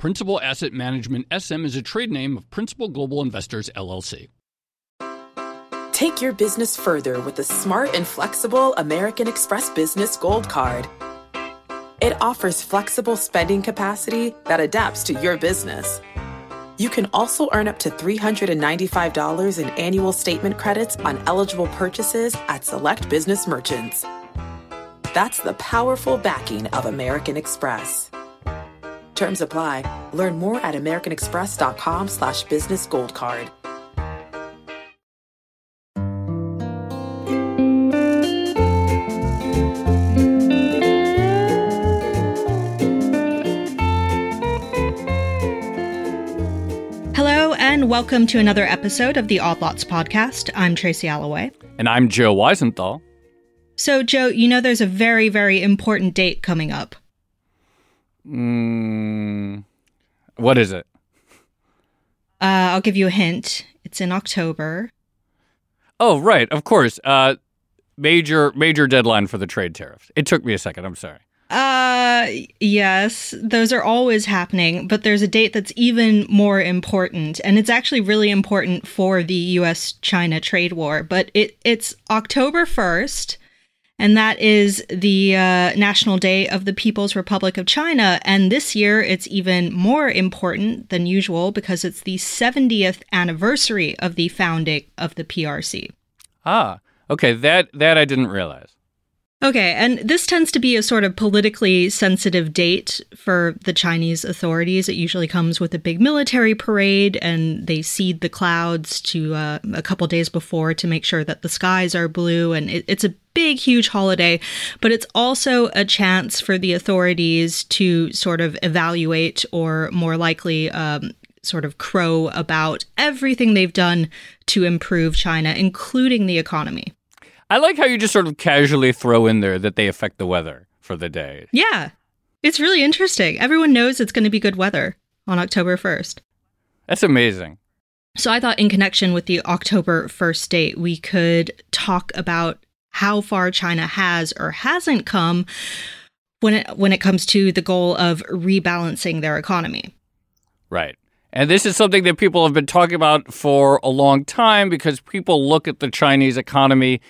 Principal Asset Management SM is a trade name of Principal Global Investors LLC. Take your business further with the smart and flexible American Express Business Gold Card. It offers flexible spending capacity that adapts to your business. You can also earn up to $395 in annual statement credits on eligible purchases at select business merchants. That's the powerful backing of American Express. Terms apply. Learn more at americanexpress.com slash business gold card. Hello and welcome to another episode of the Odd Lots podcast. I'm Tracy Alloway. And I'm Joe Weisenthal. So, Joe, you know there's a very, very important date coming up. Mm, what is it? Uh, I'll give you a hint. It's in October. Oh, right, of course. Uh, major major deadline for the trade tariffs. It took me a second. I'm sorry. Uh, yes, those are always happening, but there's a date that's even more important, and it's actually really important for the U.S.-China trade war. But it it's October first, and that is the uh, National Day of the People's Republic of China. And this year, it's even more important than usual because it's the 70th anniversary of the founding of the PRC. Ah, okay. That that I didn't realize. Okay, and this tends to be a sort of politically sensitive date for the Chinese authorities. It usually comes with a big military parade, and they seed the clouds to uh, a couple days before to make sure that the skies are blue. And it, it's a big, huge holiday, but it's also a chance for the authorities to sort of evaluate or more likely um, sort of crow about everything they've done to improve China, including the economy. I like how you just sort of casually throw in there that they affect the weather for the day. Yeah. It's really interesting. Everyone knows it's going to be good weather on October 1st. That's amazing. So I thought in connection with the October 1st date, we could talk about how far China has or hasn't come when it when it comes to the goal of rebalancing their economy. Right. And this is something that people have been talking about for a long time because people look at the Chinese economy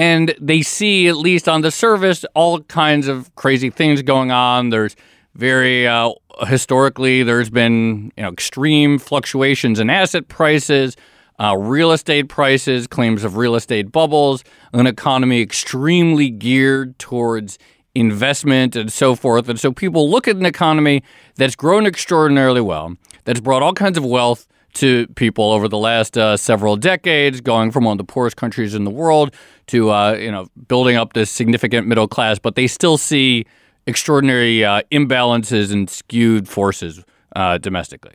and they see, at least on the surface, all kinds of crazy things going on. There's very uh, historically, there's been you know extreme fluctuations in asset prices, uh, real estate prices, claims of real estate bubbles, an economy extremely geared towards investment and so forth. And so people look at an economy that's grown extraordinarily well, that's brought all kinds of wealth to people over the last uh, several decades, going from one of the poorest countries in the world to uh, you know building up this significant middle class, but they still see extraordinary uh, imbalances and skewed forces uh, domestically.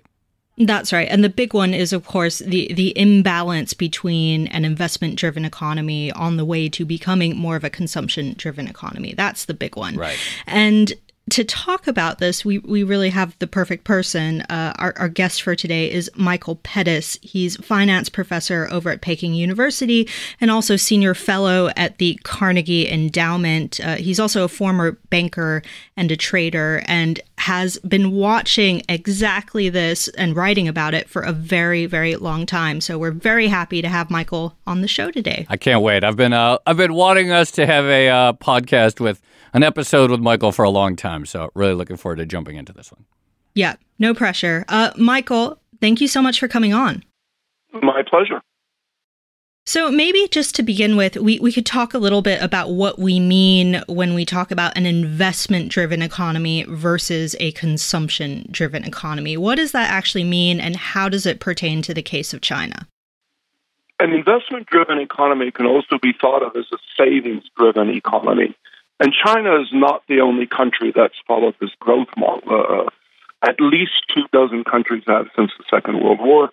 That's right. And the big one is of course the the imbalance between an investment driven economy on the way to becoming more of a consumption driven economy. That's the big one. Right. And to talk about this, we, we really have the perfect person. Uh, our, our guest for today is Michael Pettis. He's finance professor over at Peking University and also senior fellow at the Carnegie Endowment. Uh, he's also a former banker and a trader and has been watching exactly this and writing about it for a very, very long time. So we're very happy to have Michael on the show today. I can't wait. I've been uh, I've been wanting us to have a uh, podcast with an episode with Michael for a long time. So really looking forward to jumping into this one. Yeah, no pressure. Uh, Michael, thank you so much for coming on. My pleasure. So maybe just to begin with, we, we could talk a little bit about what we mean when we talk about an investment driven economy versus a consumption driven economy. What does that actually mean and how does it pertain to the case of China? An investment driven economy can also be thought of as a savings driven economy. And China is not the only country that's followed this growth model. Uh, at least two dozen countries have since the Second World War.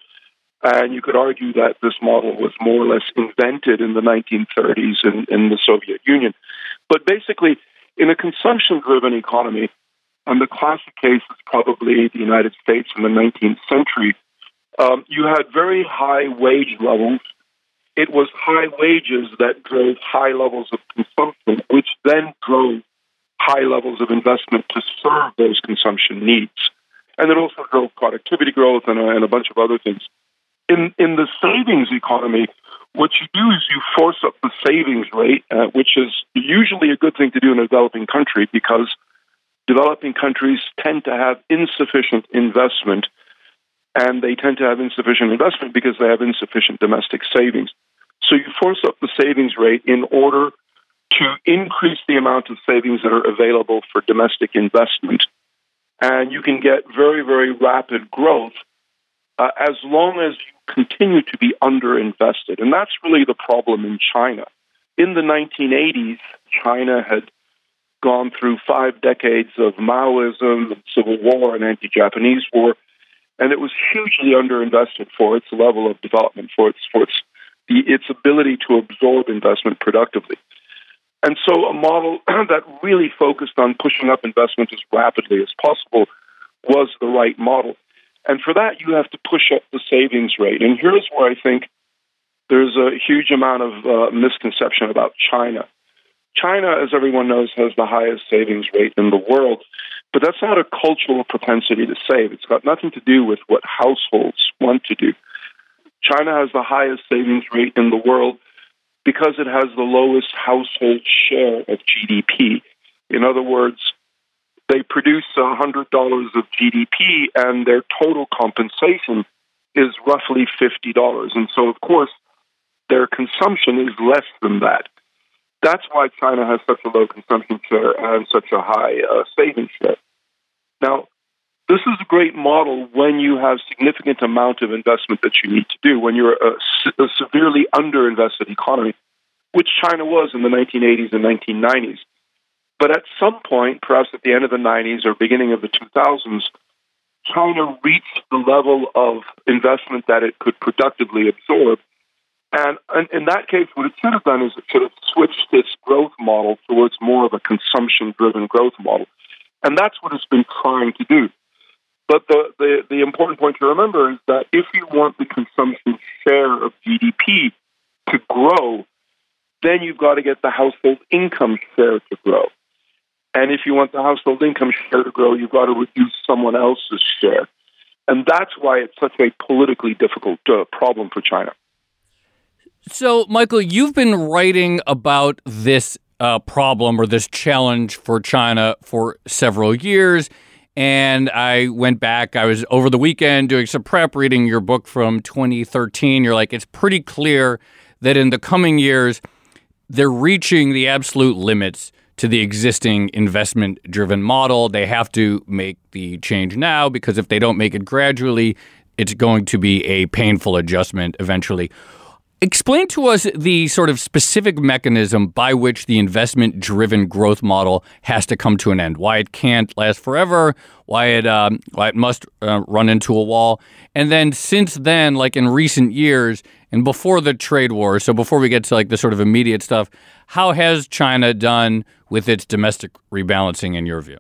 And you could argue that this model was more or less invented in the 1930s in, in the Soviet Union. But basically, in a consumption driven economy, and the classic case is probably the United States in the 19th century, um, you had very high wage levels. It was high wages that drove high levels of consumption, which then drove high levels of investment to serve those consumption needs. And it also drove productivity growth and a, and a bunch of other things. In, in the savings economy, what you do is you force up the savings rate, uh, which is usually a good thing to do in a developing country because developing countries tend to have insufficient investment, and they tend to have insufficient investment because they have insufficient domestic savings. So you force up the savings rate in order to increase the amount of savings that are available for domestic investment. And you can get very, very rapid growth uh, as long as you continue to be underinvested. And that's really the problem in China. In the 1980s, China had gone through five decades of Maoism, civil war, and anti Japanese war, and it was hugely underinvested for its level of development, for its, for its, the, its ability to absorb investment productively. And so a model that really focused on pushing up investment as rapidly as possible was the right model. And for that, you have to push up the savings rate. And here's where I think there's a huge amount of uh, misconception about China. China, as everyone knows, has the highest savings rate in the world, but that's not a cultural propensity to save. It's got nothing to do with what households want to do. China has the highest savings rate in the world because it has the lowest household share of GDP. In other words, they produce $100 of GDP and their total compensation is roughly $50. And so, of course, their consumption is less than that. That's why China has such a low consumption share and such a high uh, savings share. Now, this is a great model when you have significant amount of investment that you need to do, when you're a, a severely underinvested economy, which China was in the 1980s and 1990s. But at some point, perhaps at the end of the 90s or beginning of the 2000s, China reached the level of investment that it could productively absorb. And, in that case, what it should have done is it should have switched its growth model towards more of a consumption driven growth model. And that's what it's been trying to do. But the, the, the important point to remember is that if you want the consumption share of GDP to grow, then you've got to get the household income share to grow. And if you want the household income share to grow, you've got to reduce someone else's share. And that's why it's such a politically difficult uh, problem for China. So, Michael, you've been writing about this uh, problem or this challenge for China for several years. And I went back, I was over the weekend doing some prep, reading your book from 2013. You're like, it's pretty clear that in the coming years, they're reaching the absolute limits to the existing investment driven model. They have to make the change now because if they don't make it gradually, it's going to be a painful adjustment eventually. Explain to us the sort of specific mechanism by which the investment driven growth model has to come to an end, why it can't last forever, why it, um, why it must uh, run into a wall. And then since then, like in recent years and before the trade war, so before we get to like the sort of immediate stuff, how has China done with its domestic rebalancing in your view?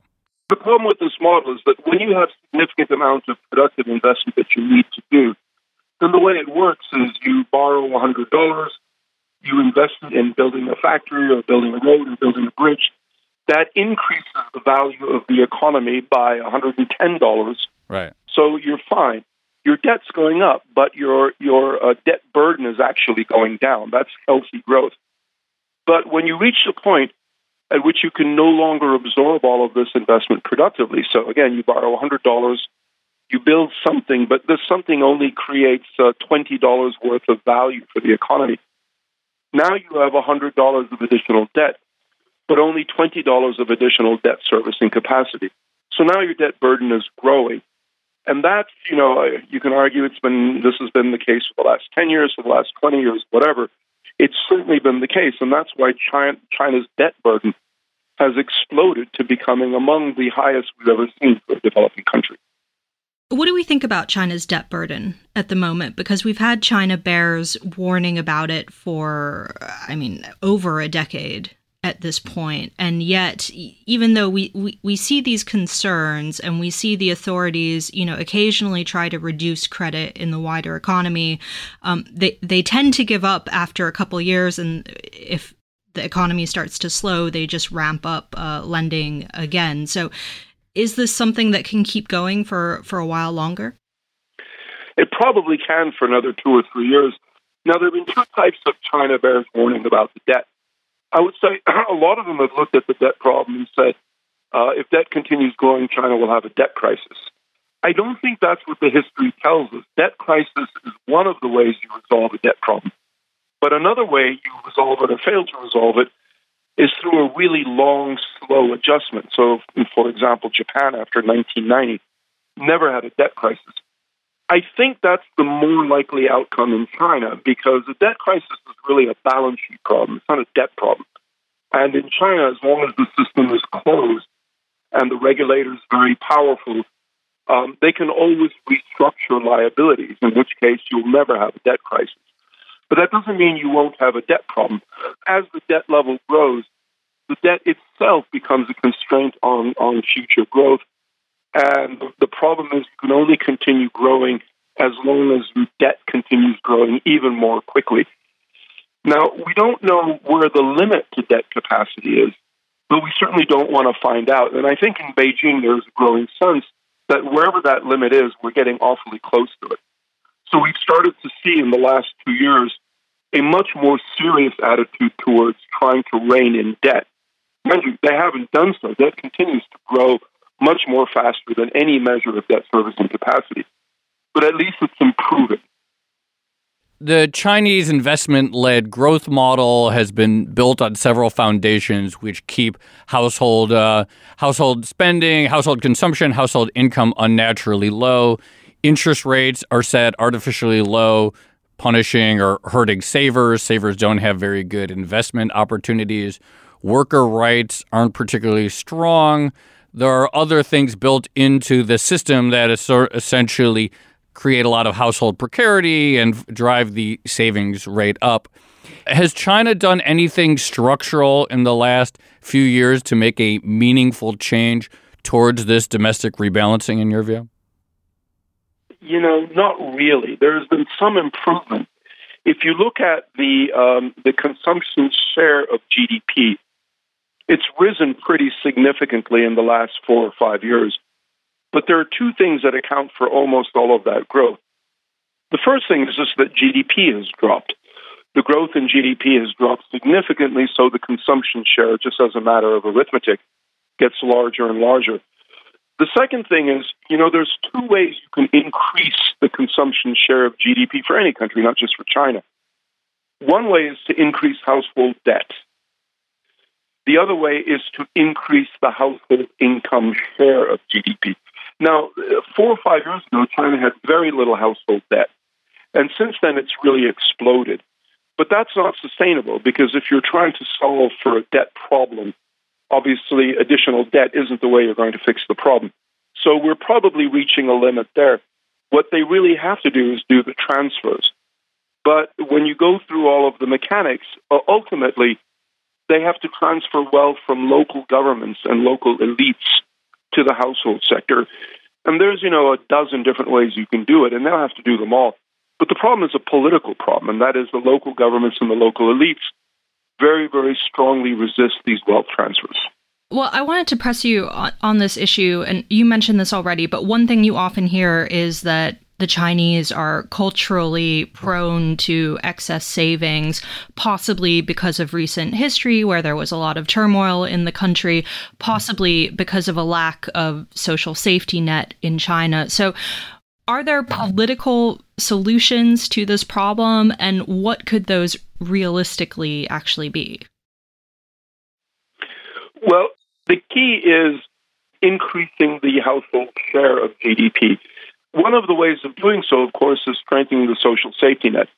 The problem with this model is that when you have significant amounts of productive investment that you need to do, then the way it works is you borrow $100, you invest it in building a factory or building a road or building a bridge. That increases the value of the economy by $110. Right. So you're fine. Your debt's going up, but your your uh, debt burden is actually going down. That's healthy growth. But when you reach the point at which you can no longer absorb all of this investment productively, so again, you borrow $100, you build something, but this something only creates uh, $20 worth of value for the economy. Now you have $100 of additional debt, but only $20 of additional debt servicing capacity. So now your debt burden is growing. And that's, you know, you can argue it's been, this has been the case for the last 10 years, for the last 20 years, whatever. It's certainly been the case. And that's why China, China's debt burden has exploded to becoming among the highest we've ever seen for a developing country. What do we think about China's debt burden at the moment? Because we've had China bears warning about it for, I mean, over a decade at this point. And yet, even though we, we, we see these concerns and we see the authorities, you know, occasionally try to reduce credit in the wider economy, um, they, they tend to give up after a couple years. And if the economy starts to slow, they just ramp up uh, lending again. So is this something that can keep going for, for a while longer? It probably can for another two or three years. Now, there have been two types of China bears warning about the debt. I would say a lot of them have looked at the debt problem and said, uh, if debt continues growing, China will have a debt crisis. I don't think that's what the history tells us. Debt crisis is one of the ways you resolve a debt problem. But another way you resolve it or fail to resolve it is through a really long, slow adjustment. So, for example, Japan after 1990 never had a debt crisis. I think that's the more likely outcome in China because the debt crisis is really a balance sheet problem. It's not a debt problem. And in China, as long as the system is closed and the regulator is very powerful, um, they can always restructure liabilities, in which case you'll never have a debt crisis. But that doesn't mean you won't have a debt problem. As the debt level grows, the debt itself becomes a constraint on, on future growth. And the problem is you can only continue growing as long as your debt continues growing even more quickly. Now, we don't know where the limit to debt capacity is, but we certainly don't want to find out. And I think in Beijing, there's a growing sense that wherever that limit is, we're getting awfully close to it. So we've started to see in the last two years a much more serious attitude towards trying to rein in debt. They haven't done so. Debt continues to grow much more faster than any measure of debt servicing capacity. But at least it's improving. The Chinese investment led growth model has been built on several foundations which keep household uh, household spending, household consumption, household income unnaturally low. Interest rates are set artificially low punishing or hurting savers. Savers don't have very good investment opportunities. Worker rights aren't particularly strong. There are other things built into the system that essentially create a lot of household precarity and drive the savings rate up. Has China done anything structural in the last few years to make a meaningful change towards this domestic rebalancing, in your view? You know, not really. There's been some improvement. If you look at the um, the consumption share of GDP, it's risen pretty significantly in the last four or five years. But there are two things that account for almost all of that growth. The first thing is just that GDP has dropped. The growth in GDP has dropped significantly, so the consumption share, just as a matter of arithmetic, gets larger and larger. The second thing is, you know, there's two ways you can increase the consumption share of GDP for any country, not just for China. One way is to increase household debt. The other way is to increase the household income share of GDP. Now, four or five years ago, China had very little household debt. And since then, it's really exploded. But that's not sustainable because if you're trying to solve for a debt problem, obviously additional debt isn't the way you're going to fix the problem. So we're probably reaching a limit there. What they really have to do is do the transfers. But when you go through all of the mechanics, uh, ultimately, they have to transfer wealth from local governments and local elites to the household sector. And there's, you know, a dozen different ways you can do it, and they'll have to do them all. But the problem is a political problem, and that is the local governments and the local elites very, very strongly resist these wealth transfers. Well, I wanted to press you on, on, this issue, and you mentioned this already, but one thing you often hear is that the Chinese are culturally prone to excess savings, possibly because of recent history where there was a lot of turmoil in the country, possibly because of a lack of social safety net in China. So, are there political solutions to this problem, and what could those realistically actually be? Well, the key is increasing the household share of GDP. One of the ways of doing so, of course, is strengthening the social safety net,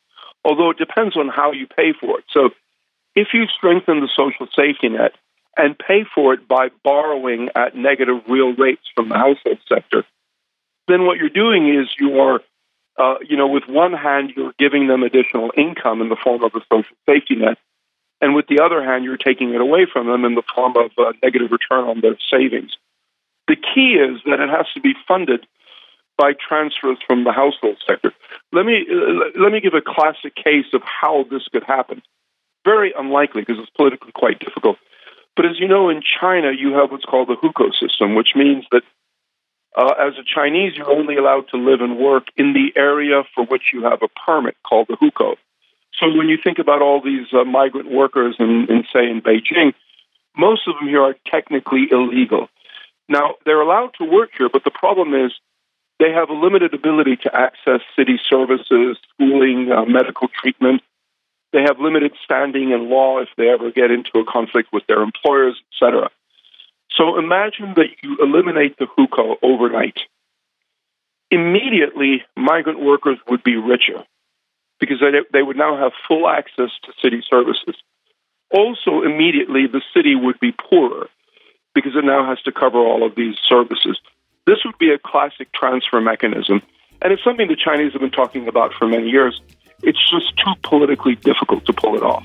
although it depends on how you pay for it. So, if you strengthen the social safety net and pay for it by borrowing at negative real rates from the household sector, then what you're doing is you are, uh, you know, with one hand, you're giving them additional income in the form of a social safety net. And with the other hand, you're taking it away from them in the form of a negative return on their savings. The key is that it has to be funded by transfers from the household sector. Let me uh, let me give a classic case of how this could happen. Very unlikely because it's politically quite difficult. But as you know, in China, you have what's called the hukou system, which means that uh, as a Chinese, you're only allowed to live and work in the area for which you have a permit called the hukou. So when you think about all these uh, migrant workers in, in, say, in Beijing, most of them here are technically illegal. Now, they're allowed to work here, but the problem is they have a limited ability to access city services, schooling, uh, medical treatment. They have limited standing in law if they ever get into a conflict with their employers, etc. So imagine that you eliminate the hukou overnight. Immediately, migrant workers would be richer because they, they would now have full access to city services. Also, immediately, the city would be poorer because it now has to cover all of these services. This would be a classic transfer mechanism, and it's something the Chinese have been talking about for many years. It's just too politically difficult to pull it off.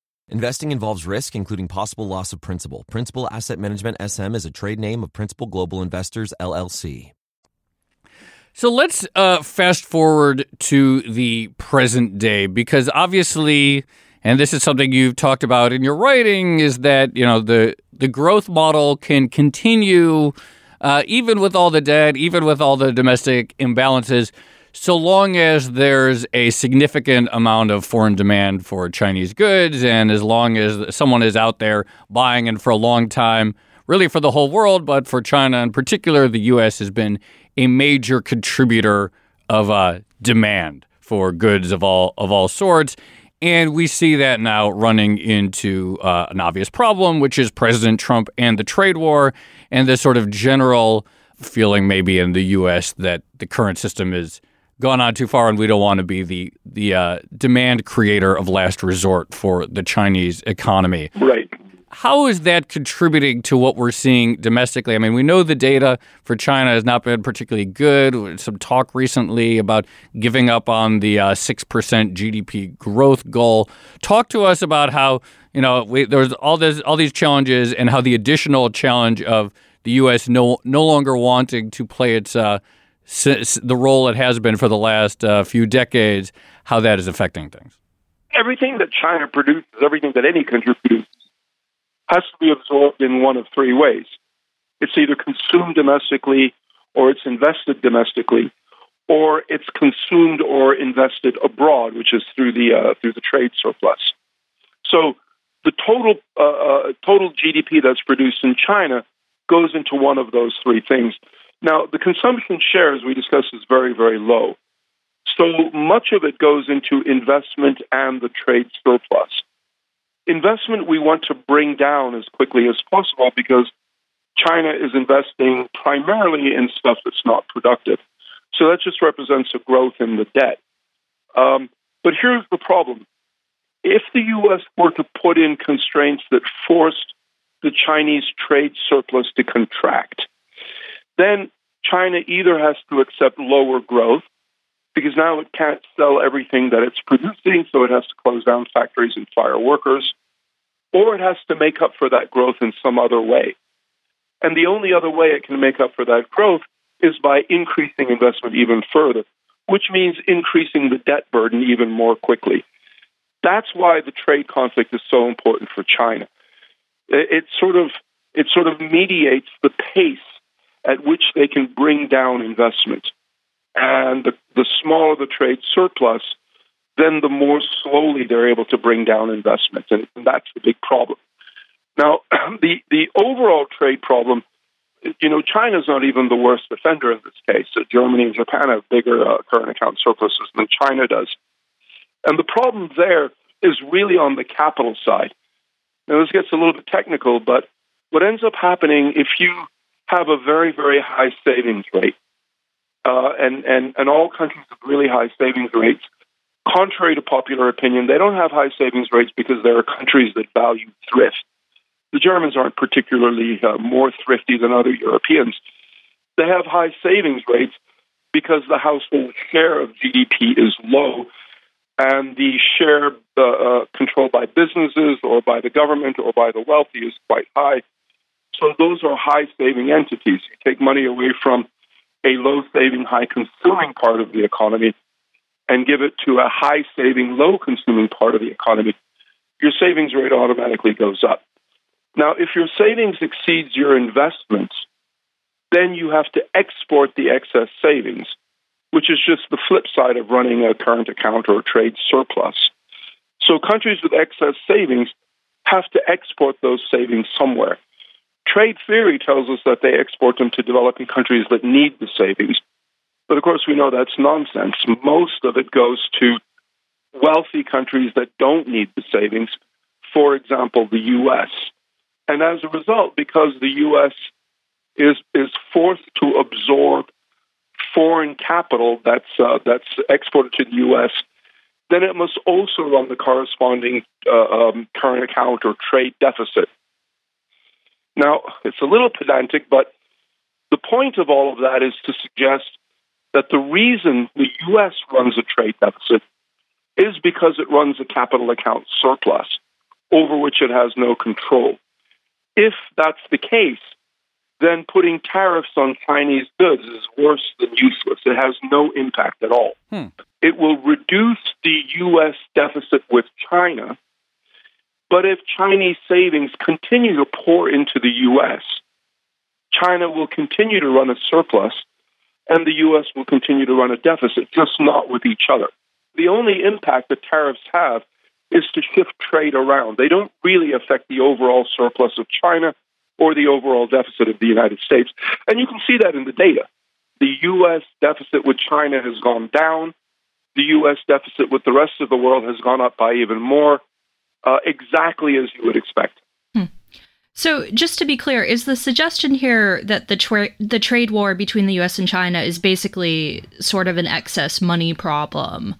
Investing involves risk, including possible loss of principal. Principal Asset Management SM is a trade name of Principal Global Investors, LLC. So let's uh, fast forward to the present day because obviously, and this is something you've talked about in your writing, is that you know the the growth model can continue uh, even with all the debt, even with all the domestic imbalances so long as there's a significant amount of foreign demand for Chinese goods, and as long as someone is out there buying, and for a long time, really for the whole world, but for China in particular, the U.S. has been a major contributor of uh, demand for goods of all of all sorts. And we see that now running into uh, an obvious problem, which is President Trump and the trade war, and this sort of general feeling maybe in the U.S. that the current system is gone on too far, and we don't want to be the the uh, demand creator of last resort for the Chinese economy. Right. How is that contributing to what we're seeing domestically? I mean, we know the data for China has not been particularly good. Some talk recently about giving up on the uh, six uh, percent GDP growth goal. Talk to us about how you know we, there's all this all these challenges and how the additional challenge of the U.S. no no longer wanting to play its uh, the role it has been for the last uh, few decades, how that is affecting things? Everything that China produces, everything that any country produces, has to be absorbed in one of three ways. It's either consumed domestically, or it's invested domestically, or it's consumed or invested abroad, which is through the uh, through the trade surplus. So the total uh, uh total GDP that's produced in China goes into one of those three things. Now, the consumption share, as we discussed, is very, very low. So much of it goes into investment and the trade surplus. Investment we want to bring down as quickly as possible because China is investing primarily in stuff that's not productive. So that just represents a growth in the debt. Um, but here's the problem if the U.S. were to put in constraints that forced the Chinese trade surplus to contract, then China either has to accept lower growth because now it can't sell everything that it's producing, so it has to close down factories and fire workers, or it has to make up for that growth in some other way. And the only other way it can make up for that growth is by increasing investment even further, which means increasing the debt burden even more quickly. That's why the trade conflict is so important for China. It, sort of it sort of mediates the pace at which they can bring down investment. and the, the smaller the trade surplus, then the more slowly they're able to bring down investment, and, and that's the big problem. Now, the the overall trade problem, you know, China's not even the worst offender in this case. So Germany and Japan have bigger uh, current account surpluses than China does, and the problem there is really on the capital side. Now, this gets a little bit technical, but what ends up happening if you have a very, very high savings rate, uh, and, and, and all countries have really high savings rates, contrary to popular opinion, they don't have high savings rates because there are countries that value thrift. The Germans aren't particularly uh, more thrifty than other Europeans. They have high savings rates because the household share of GDP is low and the share uh, uh, controlled by businesses or by the government or by the wealthy is quite high. So those are high saving entities. You take money away from a low saving, high consuming part of the economy and give it to a high saving, low consuming part of the economy, your savings rate automatically goes up. Now, if your savings exceeds your investments, then you have to export the excess savings which is just the flip side of running a current account or trade surplus. So countries with excess savings have to export those savings somewhere. Trade theory tells us that they export them to developing countries that need the savings. But of course, we know that's nonsense. Most of it goes to wealthy countries that don't need the savings, for example, the U.S. And as a result, because the U.S. is, is forced to absorb foreign capital that's uh, that's exported to the U.S., then it must also run the corresponding uh, um, current account or trade deficit. Now, it's a little pedantic, but the point of all of that is to suggest that the reason the U.S. runs a trade deficit is because it runs a capital account surplus over which it has no control. If that's the case, then putting tariffs on Chinese goods is worse than useless. It has no impact at all. Hmm. It will reduce the U.S. deficit with China, but if Chinese savings continue to pour into the U.S., China will continue to run a surplus and the U.S. will continue to run a deficit, just not with each other. The only impact that tariffs have is to shift trade around. They don't really affect the overall surplus of China or the overall deficit of the United States. And you can see that in the data. The U.S. deficit with China has gone down. The U.S. deficit with the rest of the world has gone up by even more, uh, exactly as you would expect. Hmm. So, just to be clear, is the suggestion here that the tra- the trade war between the U.S. and China is basically sort of an excess money problem,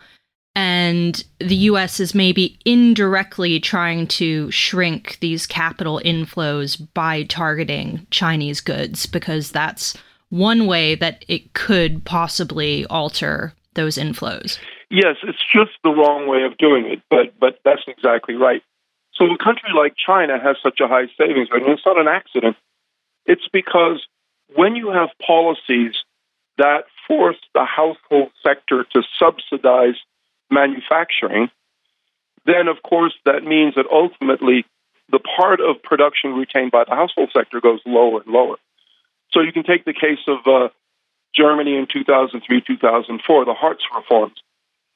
and the US is maybe indirectly trying to shrink these capital inflows by targeting Chinese goods because that's one way that it could possibly alter those inflows. Yes, it's just the wrong way of doing it, but but that's exactly right. So a country like China has such a high savings rate, and it's not an accident. It's because when you have policies that force the household sector to subsidize manufacturing, then of course that means that ultimately the part of production retained by the household sector goes lower and lower. So you can take the case of uh, Germany in 2003 2004, the Hartz reforms.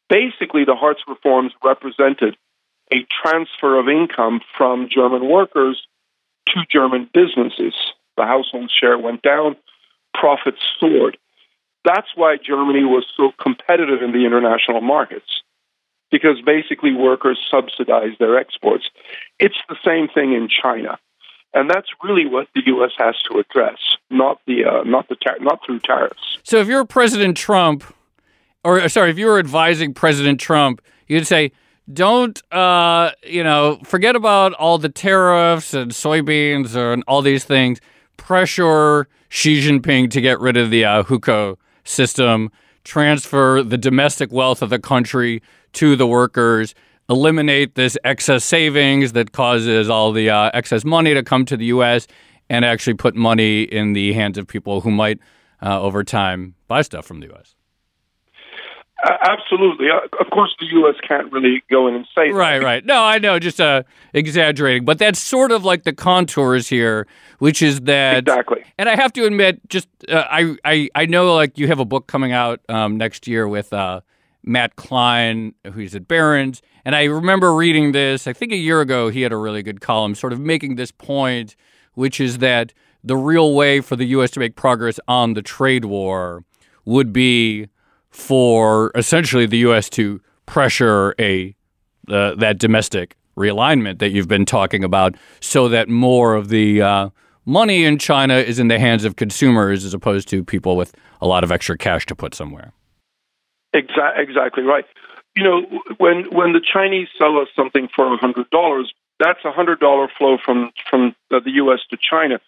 Basically, the Hartz reforms represented a transfer of income from German workers to German businesses. The household share went down, profits soared. That's why Germany was so competitive in the international markets because basically workers subsidized their exports. It's the same thing in China. And that's really what the U.S. has to address, not the uh, not the tar- not through tariffs. So, if you're President Trump, or sorry, if you were advising President Trump, you'd say, "Don't uh, you know? Forget about all the tariffs and soybeans and all these things. Pressure Xi Jinping to get rid of the uh, hukou system. Transfer the domestic wealth of the country to the workers, eliminate this excess savings that causes all the uh, excess money to come to the U.S., and actually put money in the hands of people who might, uh, over time, buy stuff from the U.S. Uh, absolutely. Uh, of course, the U.S. can't really go in and say right, that. right. No, I know, just uh, exaggerating, but that's sort of like the contours here, which is that exactly. And I have to admit, just uh, I, I, I know like you have a book coming out um, next year with uh, Matt Klein, who's at Barron's, and I remember reading this. I think a year ago, he had a really good column, sort of making this point, which is that the real way for the U.S. to make progress on the trade war would be for essentially the U.S. to pressure a uh, that domestic realignment that you've been talking about, so that more of the uh, money in China is in the hands of consumers as opposed to people with a lot of extra cash to put somewhere. Exactly, exactly right. You know, when when the Chinese sell us something for a hundred dollars, that's a hundred dollar flow from from the U.S. to China.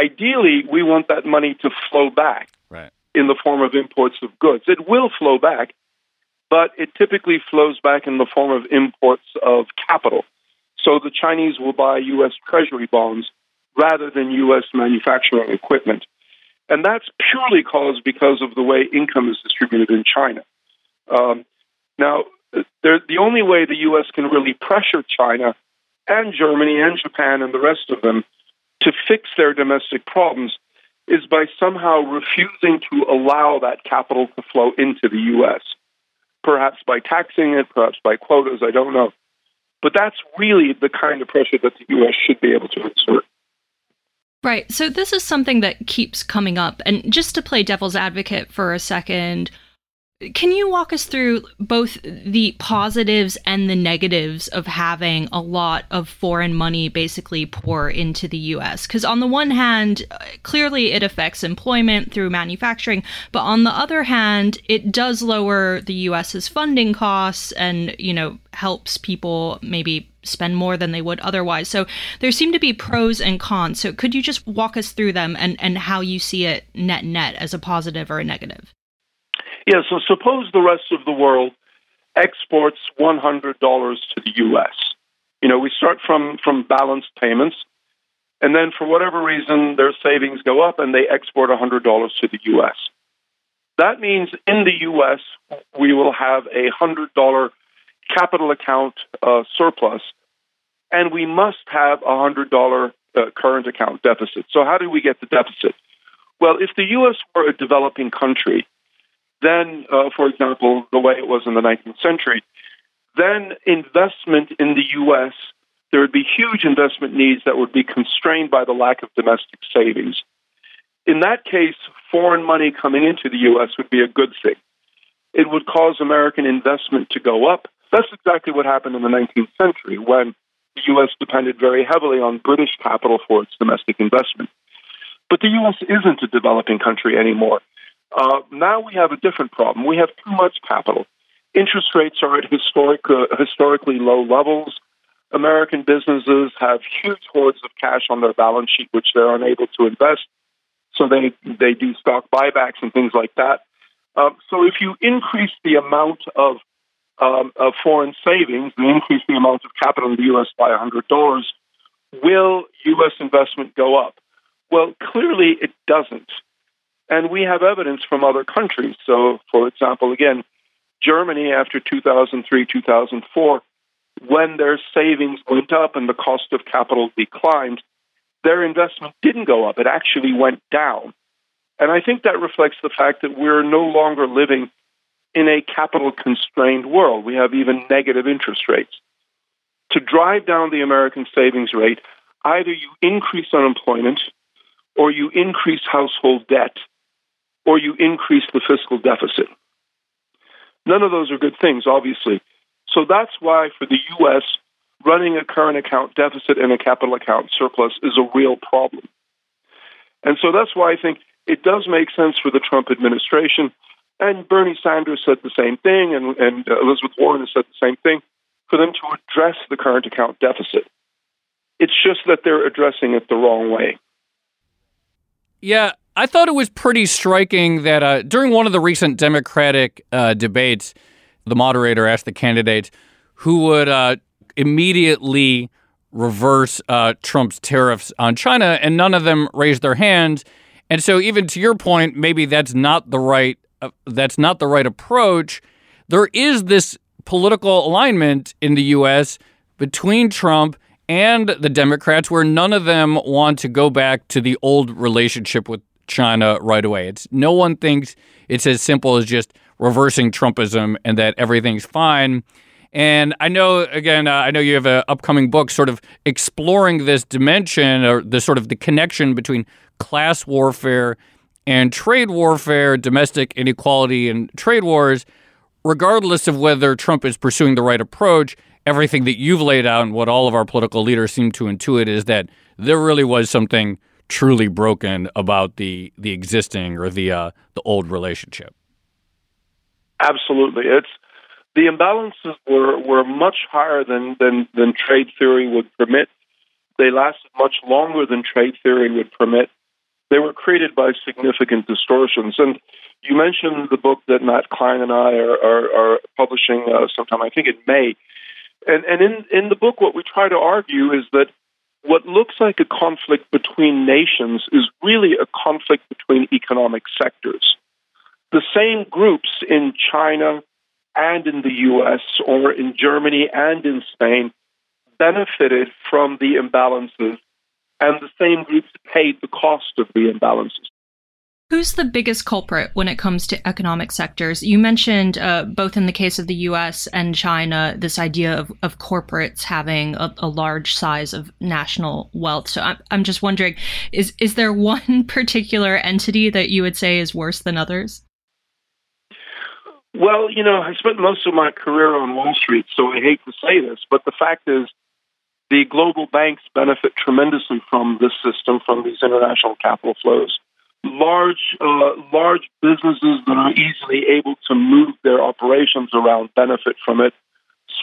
Ideally, we want that money to flow back. Right in the form of imports of goods. It will flow back, but it typically flows back in the form of imports of capital. So the Chinese will buy U.S. Treasury bonds rather than U.S. manufacturing equipment. And that's purely caused because of the way income is distributed in China. Um, now, the only way the U.S. can really pressure China and Germany and Japan and the rest of them to fix their domestic problems is by somehow refusing to allow that capital to flow into the U.S. Perhaps by taxing it, perhaps by quotas, I don't know. But that's really the kind of pressure that the U.S. should be able to exert. Right. So this is something that keeps coming up. And just to play devil's advocate for a second, can you walk us through both the positives and the negatives of having a lot of foreign money basically pour into the US? Because on the one hand, uh, clearly it affects employment through manufacturing, but on the other hand, it does lower the US's funding costs and, you know, helps people maybe spend more than they would otherwise. So there seem to be pros and cons. So could you just walk us through them and, and how you see it net net as a positive or a negative? Yeah, so suppose the rest of the world exports $100 to the U.S. You know, we start from, from balanced payments, and then for whatever reason, their savings go up and they export $100 to the U.S. That means in the U.S., we will have a $100 capital account uh, surplus, and we must have a $100 uh, current account deficit. So, how do we get the deficit? Well, if the U.S. were a developing country, then, uh, for example, the way it was in the 19th century, then investment in the U.S., there would be huge investment needs that would be constrained by the lack of domestic savings. In that case, foreign money coming into the U.S. would be a good thing. It would cause American investment to go up. That's exactly what happened in the 19th century when the U.S. depended very heavily on British capital for its domestic investment. But the U.S. isn't a developing country anymore. Uh, now we have a different problem. We have too much capital. Interest rates are at historic, uh, historically low levels. American businesses have huge hoards of cash on their balance sheet, which they're unable to invest. So they they do stock buybacks and things like that. Um, so if you increase the amount of um, of foreign savings, and increase the amount of capital in the U.S. by $100, will U.S. investment go up? Well, clearly it doesn't. And we have evidence from other countries. So, for example, again, Germany after 2003, 2004, when their savings went up and the cost of capital declined, their investment didn't go up. It actually went down. And I think that reflects the fact that we're no longer living in a capital constrained world. We have even negative interest rates. To drive down the American savings rate, either you increase unemployment or you increase household debt or you increase the fiscal deficit. None of those are good things, obviously. So that's why for the U.S., running a current account deficit and a capital account surplus is a real problem. And so that's why I think it does make sense for the Trump administration. And Bernie Sanders said the same thing, and, and Elizabeth Warren has said the same thing, for them to address the current account deficit. It's just that they're addressing it the wrong way. Yeah, I thought it was pretty striking that uh, during one of the recent Democratic uh, debates, the moderator asked the candidates who would uh, immediately reverse uh, Trump's tariffs on China, and none of them raised their hands. And so, even to your point, maybe that's not the right uh, that's not the right approach. there is this political alignment in the U.S. between Trump and the Democrats where none of them want to go back to the old relationship with China right away. It's no one thinks it's as simple as just reversing Trumpism and that everything's fine. And I know, again, uh, I know you have an upcoming book sort of exploring this dimension or the sort of the connection between class warfare and trade warfare, domestic inequality, and trade wars. Regardless of whether Trump is pursuing the right approach, everything that you've laid out and what all of our political leaders seem to intuit is that there really was something truly broken about the the existing or the uh, the old relationship. Absolutely, it's the imbalances were were much higher than than than trade theory would permit. They lasted much longer than trade theory would permit. They were created by significant distortions. And you mentioned the book that Matt Klein and I are, are, are publishing uh, sometime, I think in May. And, and in, in the book, what we try to argue is that what looks like a conflict between nations is really a conflict between economic sectors. The same groups in China and in the US or in Germany and in Spain benefited from the imbalances, and the same groups paid the cost of the imbalances. Who's the biggest culprit when it comes to economic sectors? You mentioned, uh, both in the case of the US and China, this idea of, of corporates having a, a, large size of national wealth. So I'm, I'm just wondering is, is there one particular entity that you would say is worse than others? Well, you know, I spent most of my career on Wall Street, so I hate to say this, but the fact is the global banks benefit tremendously from this system, from these international capital flows large uh, large businesses that are easily able to move their operations around benefit from it.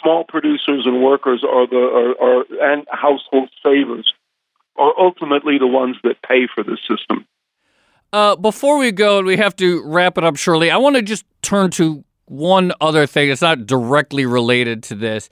Small producers and workers are the are, are and household savers are ultimately the ones that pay for this system. Uh, before we go, and we have to wrap it up. Shirley, I want to just turn to one other thing. It's not directly related to this,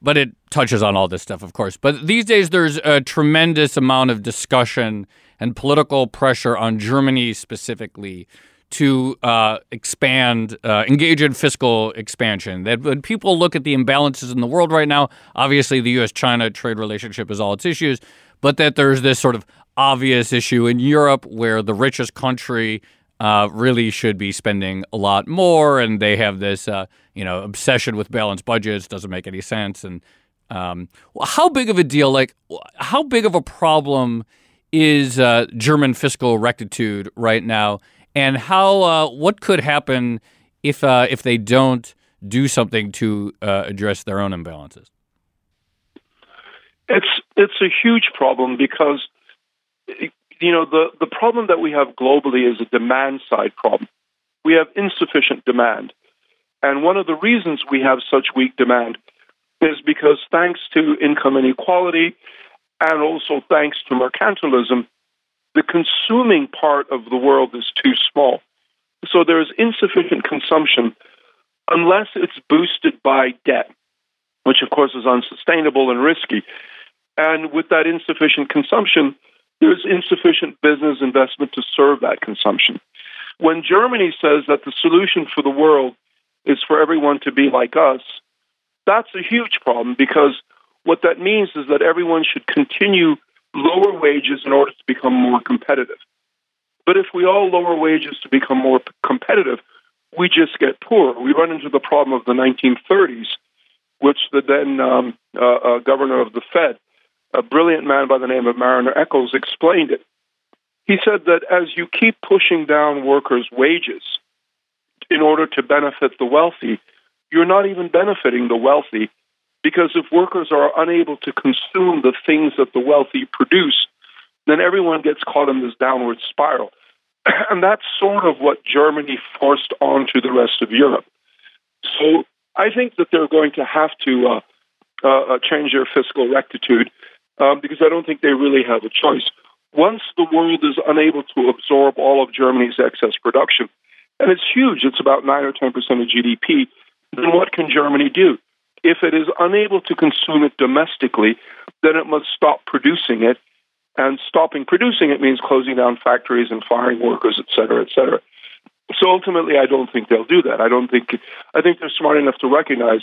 but it touches on all this stuff, of course. But these days, there's a tremendous amount of discussion and political pressure on Germany specifically to uh, expand, uh, engage in fiscal expansion. That when people look at the imbalances in the world right now, obviously the U.S. China trade relationship is all its issues, but that there's this sort of obvious issue in Europe where the richest country uh, really should be spending a lot more, and they have this, uh, you know, obsession with balanced budgets. Doesn't make any sense. And um, how big of a deal? Like, how big of a problem is uh, German fiscal rectitude right now, and how uh, what could happen if uh, if they don't do something to uh, address their own imbalances? It's it's a huge problem because you know the the problem that we have globally is a demand side problem. We have insufficient demand, and one of the reasons we have such weak demand is because thanks to income inequality and also thanks to mercantilism, the consuming part of the world is too small. So there's insufficient consumption unless it's boosted by debt, which of course is unsustainable and risky. And with that insufficient consumption, there's insufficient business investment to serve that consumption. When Germany says that the solution for the world is for everyone to be like us, that's a huge problem because what that means is that everyone should continue lower wages in order to become more competitive. But if we all lower wages to become more competitive, we just get poorer. We run into the problem of the 1930s, which the then um, uh, uh, governor of the Fed, a brilliant man by the name of Mariner Eccles, explained it. He said that as you keep pushing down workers' wages in order to benefit the wealthy, you're not even benefiting the wealthy because if workers are unable to consume the things that the wealthy produce, then everyone gets caught in this downward spiral. and that's sort of what Germany forced onto the rest of Europe. So I think that they're going to have to uh, uh, uh, change their fiscal rectitude um, because I don't think they really have a choice. Once the world is unable to absorb all of Germany's excess production, and it's huge, it's about 9 or 10% of GDP, then what can Germany do? If it is unable to consume it domestically, then it must stop producing it. And stopping producing it means closing down factories and firing workers, et cetera, et cetera. So ultimately, I don't think they'll do that. I don't think. I think they're smart enough to recognize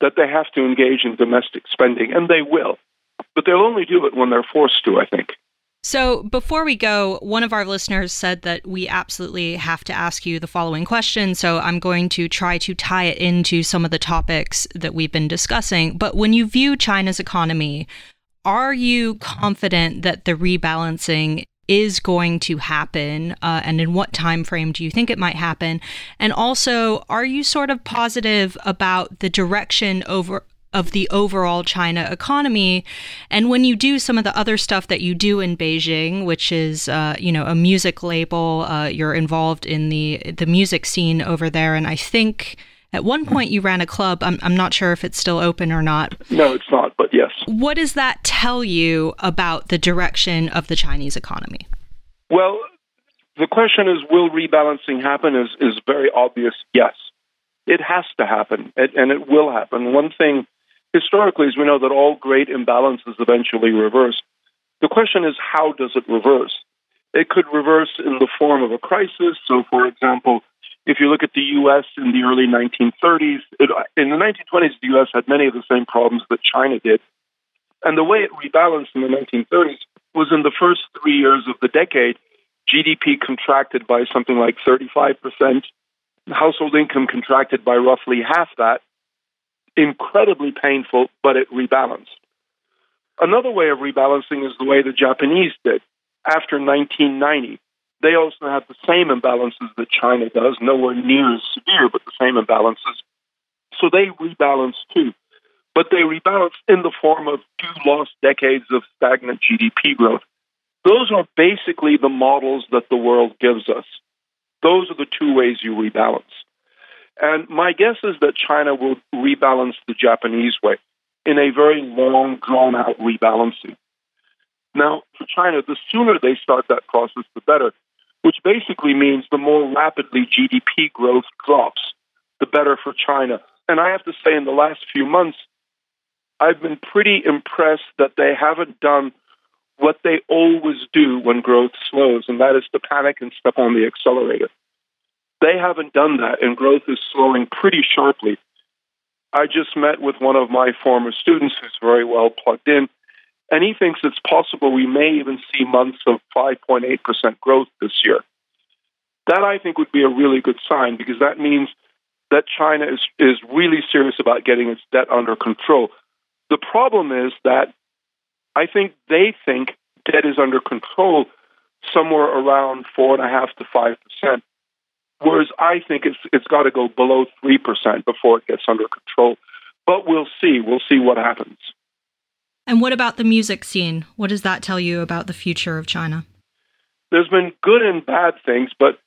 that they have to engage in domestic spending, and they will. But they'll only do it when they're forced to. I think. So, before we go, one of our listeners said that we absolutely have to ask you the following question. So, I'm going to try to tie it into some of the topics that we've been discussing. But when you view China's economy, are you confident that the rebalancing is going to happen uh, and in what time frame do you think it might happen and also are you sort of positive about the direction over of the overall China economy. And when you do some of the other stuff that you do in Beijing, which is, uh, you know, a music label, uh, you're involved in the the music scene over there, and I think. At one point, you ran a club. I'm, I'm not sure if it's still open or not. No, it's not, but yes. What does that tell you about the direction of the Chinese economy? Well, the question is will rebalancing happen? Is, is very obvious yes. It has to happen, and it will happen. One thing historically, as we know that all great imbalances eventually reverse. The question is, how does it reverse? It could reverse in the form of a crisis. So, for example, if you look at the U.S. in the early 1930s, it, in the 1920s, the U.S. had many of the same problems that China did. And the way it rebalanced in the 1930s was in the first three years of the decade, GDP contracted by something like 35%, household income contracted by roughly half that, incredibly painful, but it rebalanced. Another way of rebalancing is the way the Japanese did. After 1990, they also had the same imbalances that China does, nowhere near as severe, but the same imbalances. So they rebalanced too. But they rebalanced in the form of two lost decades of stagnant GDP growth. Those are basically the models that the world gives us. Those are the two ways you rebalance. And my guess is that China will rebalance the Japanese way in a very long, drawn out rebalancing. Now, for China, the sooner they start that process, the better, which basically means the more rapidly GDP growth drops, the better for China. And I have to say, in the last few months, I've been pretty impressed that they haven't done what they always do when growth slows, and that is to panic and step on the accelerator. They haven't done that, and growth is slowing pretty sharply. I just met with one of my former students who's very well plugged in, and he thinks it's possible we may even see months of 5.8% growth this year. That I think would be a really good sign because that means that China is, is really serious about getting its debt under control. The problem is that I think they think debt is under control somewhere around four and a half to five percent. Whereas I think it's it's got to go below three percent before it gets under control. But we'll see. We'll see what happens. And what about the music scene? What does that tell you about the future of China? There's been good and bad things, but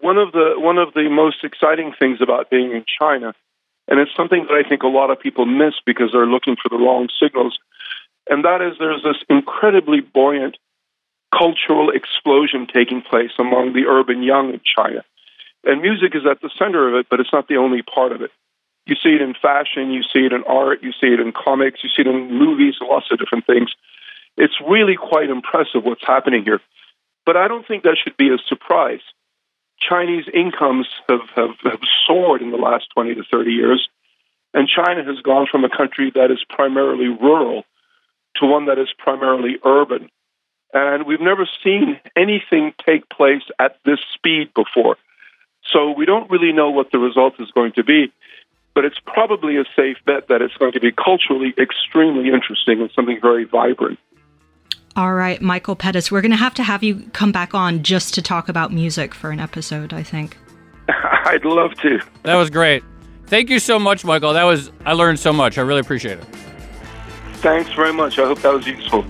one of the one of the most exciting things about being in China, and it's something that I think a lot of people miss because they're looking for the wrong signals, and that is there's this incredibly buoyant cultural explosion taking place among the urban young in China. And music is at the center of it, but it's not the only part of it. You see it in fashion, you see it in art, you see it in comics, you see it in movies, lots of different things. It's really quite impressive what's happening here. But I don't think that should be a surprise. Chinese incomes have, have, have soared in the last 20 to 30 years, and China has gone from a country that is primarily rural to one that is primarily urban. And we've never seen anything take place at this speed before. So we don't really know what the result is going to be, but it's probably a safe bet that it's going to be culturally extremely interesting and something very vibrant. All right, Michael Pettis, we're going to have to have you come back on just to talk about music for an episode, I think. I'd love to. That was great. Thank you so much, Michael. That was I learned so much. I really appreciate it. Thanks very much. I hope that was useful.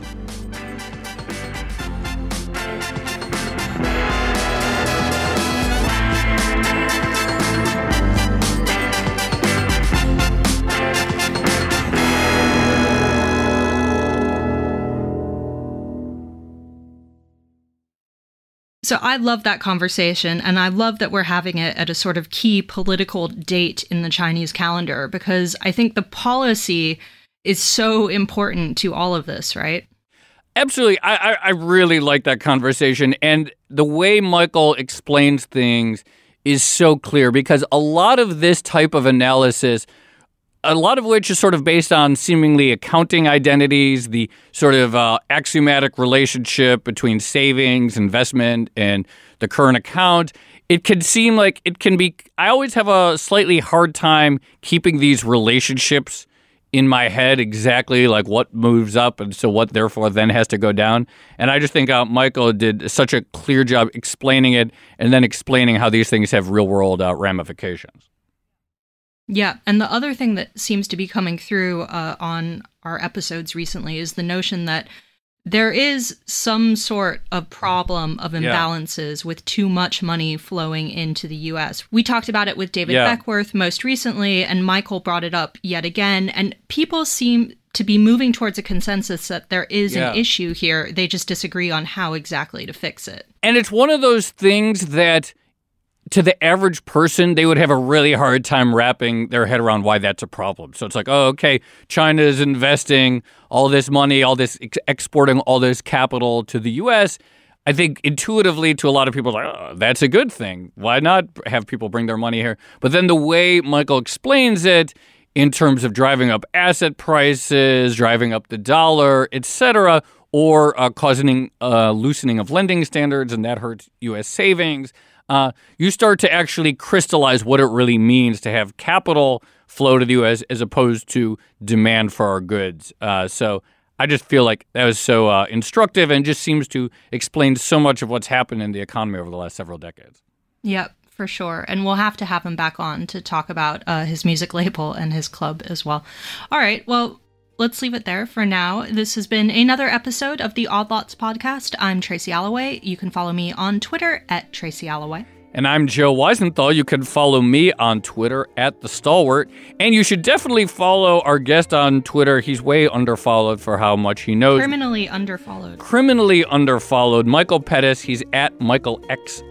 So I love that conversation, and I love that we're having it at a sort of key political date in the Chinese calendar because I think the policy is so important to all of this, right? Absolutely. I, I, really like that conversation. And the way Michael explains things is so clear because a lot of this type of analysis a lot of which is sort of based on seemingly accounting identities, the sort of uh, axiomatic relationship between savings, investment, and the current account. It can seem like it can be. I always have a slightly hard time keeping these relationships in my head exactly like what moves up and so what therefore then has to go down. And I just think uh, Michael did such a clear job explaining it and then explaining how these things have real world uh, ramifications. Yeah, and the other thing that seems to be coming through uh, on our episodes recently is the notion that there is some sort of problem of imbalances yeah. with too much money flowing into the US. We talked about it with David yeah. Beckworth most recently, and Michael brought it up yet again. And people seem to be moving towards a consensus that there is yeah. an issue here. They just disagree on how exactly to fix it. And it's one of those things that to the average person, they would have a really hard time wrapping their head around why that's a problem. So it's like, oh, okay, China is investing all this money, all this ex- exporting all this capital to the U.S. I think intuitively to a lot of people, like, oh, that's a good thing. Why not have people bring their money here? But then the way Michael explains it, in terms of driving up asset prices, driving up the dollar, etc., or uh, causing uh, loosening of lending standards, and that hurts U.S. savings uh, you start to actually crystallize what it really means to have capital flow to the U.S. as opposed to demand for our goods. Uh, so I just feel like that was so uh, instructive and just seems to explain so much of what's happened in the economy over the last several decades. Yep, for sure. And we'll have to have him back on to talk about uh, his music label and his club as well. All right. Well, let's leave it there for now. This has been another episode of the Odd Lots podcast. I'm Tracy Alloway. You can follow me on Twitter at Tracy Alloway. And I'm Joe Weisenthal. You can follow me on Twitter at The Stalwart. And you should definitely follow our guest on Twitter. He's way underfollowed for how much he knows. Criminally underfollowed. Criminally underfollowed. Michael Pettis. He's at Michael X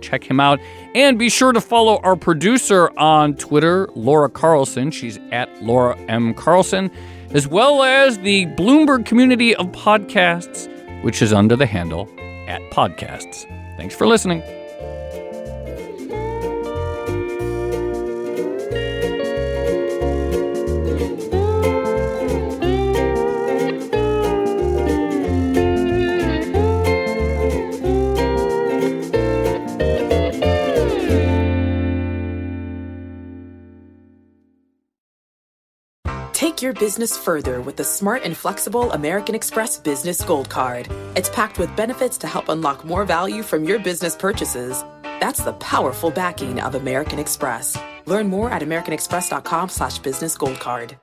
Check him out. And be sure to follow our producer on Twitter, Laura Carlson. She's at Laura M. Carlson as well as the Bloomberg community of podcasts, which is under the handle at podcasts. Thanks for listening. Your business further with the smart and flexible American Express Business Gold Card. It's packed with benefits to help unlock more value from your business purchases. That's the powerful backing of American Express. Learn more at americanexpress.com slash business gold card.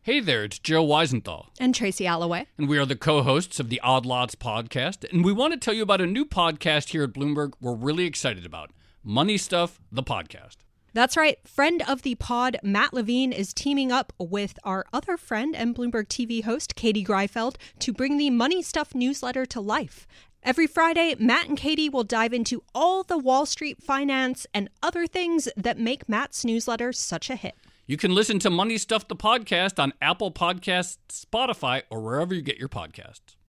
Hey there, it's Joe Weisenthal. And Tracy Alloway. And we are the co-hosts of the Odd Lots podcast. And we want to tell you about a new podcast here at Bloomberg we're really excited about. Money Stuff, the podcast. That's right. Friend of the pod, Matt Levine, is teaming up with our other friend and Bloomberg TV host, Katie Greifeld, to bring the Money Stuff newsletter to life. Every Friday, Matt and Katie will dive into all the Wall Street finance and other things that make Matt's newsletter such a hit. You can listen to Money Stuff, the podcast, on Apple Podcasts, Spotify, or wherever you get your podcasts.